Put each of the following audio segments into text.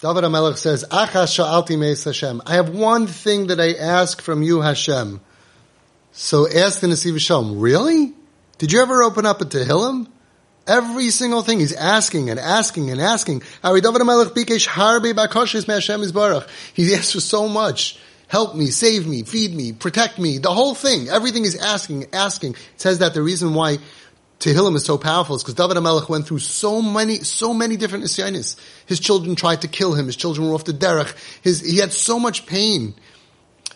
David HaMelech says, Achas sha'alti meis Hashem. I have one thing that I ask from you, Hashem. So ask the Nesiv Shalom, really? Did you ever open up a Tehillim? Every single thing he's asking and asking and asking. He asks for so much. Help me, save me, feed me, protect me. The whole thing. Everything is asking, asking. It says that the reason why Tehillim is so powerful is because David HaMelech went through so many, so many different Nisyanis. His children tried to kill him. His children were off the derech. His, he had so much pain.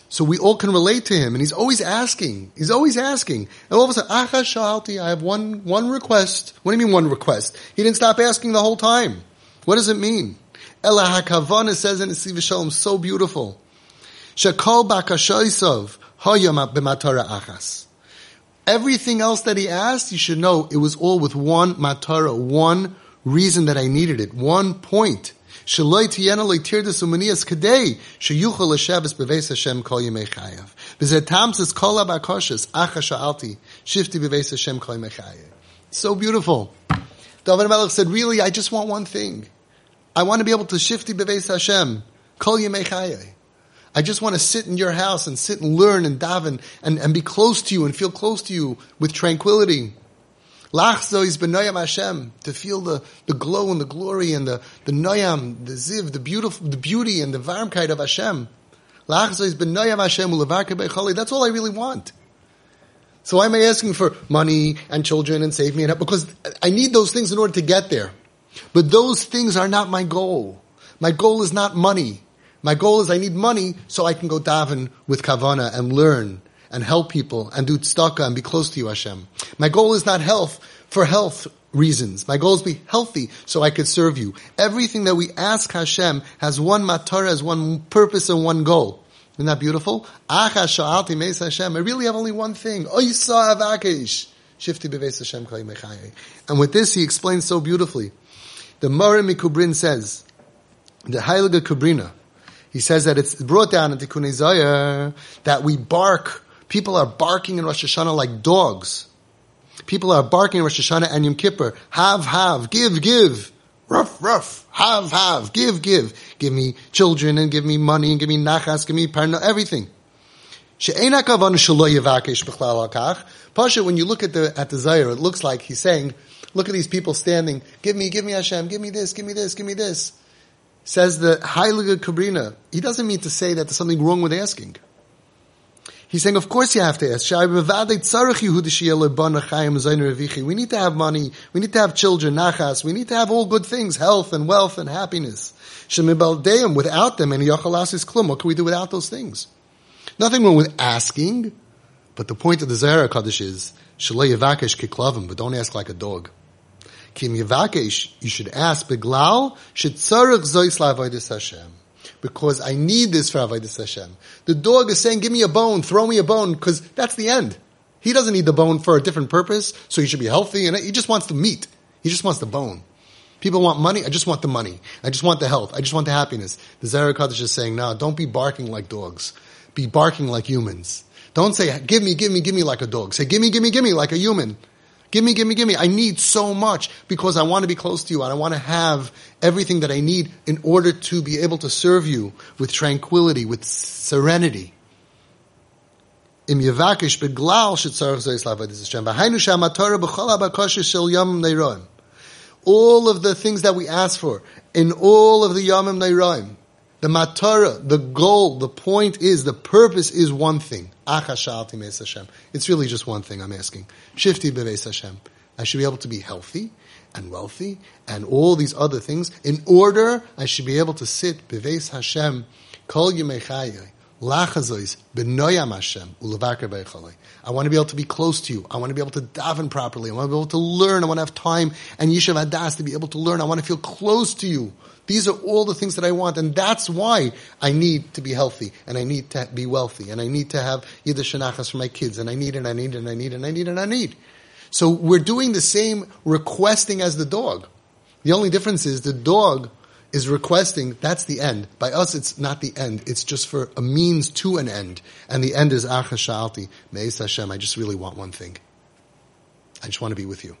So we all can relate to him, and he's always asking. He's always asking. And all of a sudden, Acha Shalti, I have one, one request. What do you mean one request? He didn't stop asking the whole time. What does it mean? Ela HaKavana says in Nesiv Shalom, so beautiful. Shakol bakashoisov hayam b'matara achas. Everything else that he asked, you should know it was all with one matara, one reason that I needed it, one point. So beautiful. David Melech said, really, I just want one thing. I want to be able to shifti beveis Hashem kol chayav. I just want to sit in your house and sit and learn and daven and, and be close to you and feel close to you with tranquility. Lachzo is benoyam Hashem to feel the, the glow and the glory and the, the noyam, the ziv, the beautiful, the beauty and the varmkeit of Hashem. Lachzo is benoyam Hashem That's all I really want. So why am I asking for money and children and save me? And help? because I need those things in order to get there. But those things are not my goal. My goal is not money. My goal is I need money so I can go daven with kavana and learn and help people and do tzedakah and be close to you, Hashem. My goal is not health for health reasons. My goal is to be healthy so I could serve you. Everything that we ask Hashem has one matara, has one purpose and one goal. Isn't that beautiful? Hashem. I really have only one thing. And with this, he explains so beautifully. The Mara Mikubrin says, the Heilige Kubrina, he says that it's brought down in Tikkun that we bark People are barking in Rosh Hashanah like dogs. People are barking in Rosh Hashanah and Yom Kippur. Have, have, give, give. Rough, rough. Have, have, give, give. Give me children and give me money and give me nachas, give me parna, everything. Pasha, when you look at the, at the Zayir, it looks like he's saying, look at these people standing, give me, give me Hashem, give me this, give me this, give me this. Says the Heilige Kabrina, he doesn't mean to say that there's something wrong with asking. He's saying, of course you have to ask. We need to have money. We need to have children, nachas. We need to have all good things, health and wealth and happiness. Without them, and is klum. What can we do without those things? Nothing wrong with asking, but the point of the Zohar HaKadosh is, but don't ask like a dog. Kim you should ask, beglal, shetzarech zois Hashem because I need this for Avodah Hashem. The dog is saying, give me a bone, throw me a bone, because that's the end. He doesn't need the bone for a different purpose, so he should be healthy, and he just wants the meat. He just wants the bone. People want money, I just want the money. I just want the health. I just want the happiness. The Zohar HaKadosh is saying, no, don't be barking like dogs. Be barking like humans. Don't say, give me, give me, give me like a dog. Say, give me, give me, give me like a human. Give me, give me, give me. I need so much because I want to be close to you and I want to have everything that I need in order to be able to serve you with tranquility, with serenity. All of the things that we ask for in all of the yomim neiroim. The matara, the goal, the point is, the purpose is one thing. It's really just one thing I'm asking. Shifti beves Hashem. I should be able to be healthy and wealthy and all these other things in order I should be able to sit beves Hashem kol yemei I want to be able to be close to you. I want to be able to daven properly. I want to be able to learn. I want to have time and yishav adas to be able to learn. I want to feel close to you. These are all the things that I want, and that's why I need to be healthy, and I need to be wealthy, and I need to have Yiddish Shanachas for my kids, and I need, and I need, and I need, and I need, and I need. So we're doing the same requesting as the dog. The only difference is the dog is requesting, that's the end. By us, it's not the end. It's just for a means to an end. And the end is Acha Shalti, Me'ez Hashem. I just really want one thing. I just want to be with you.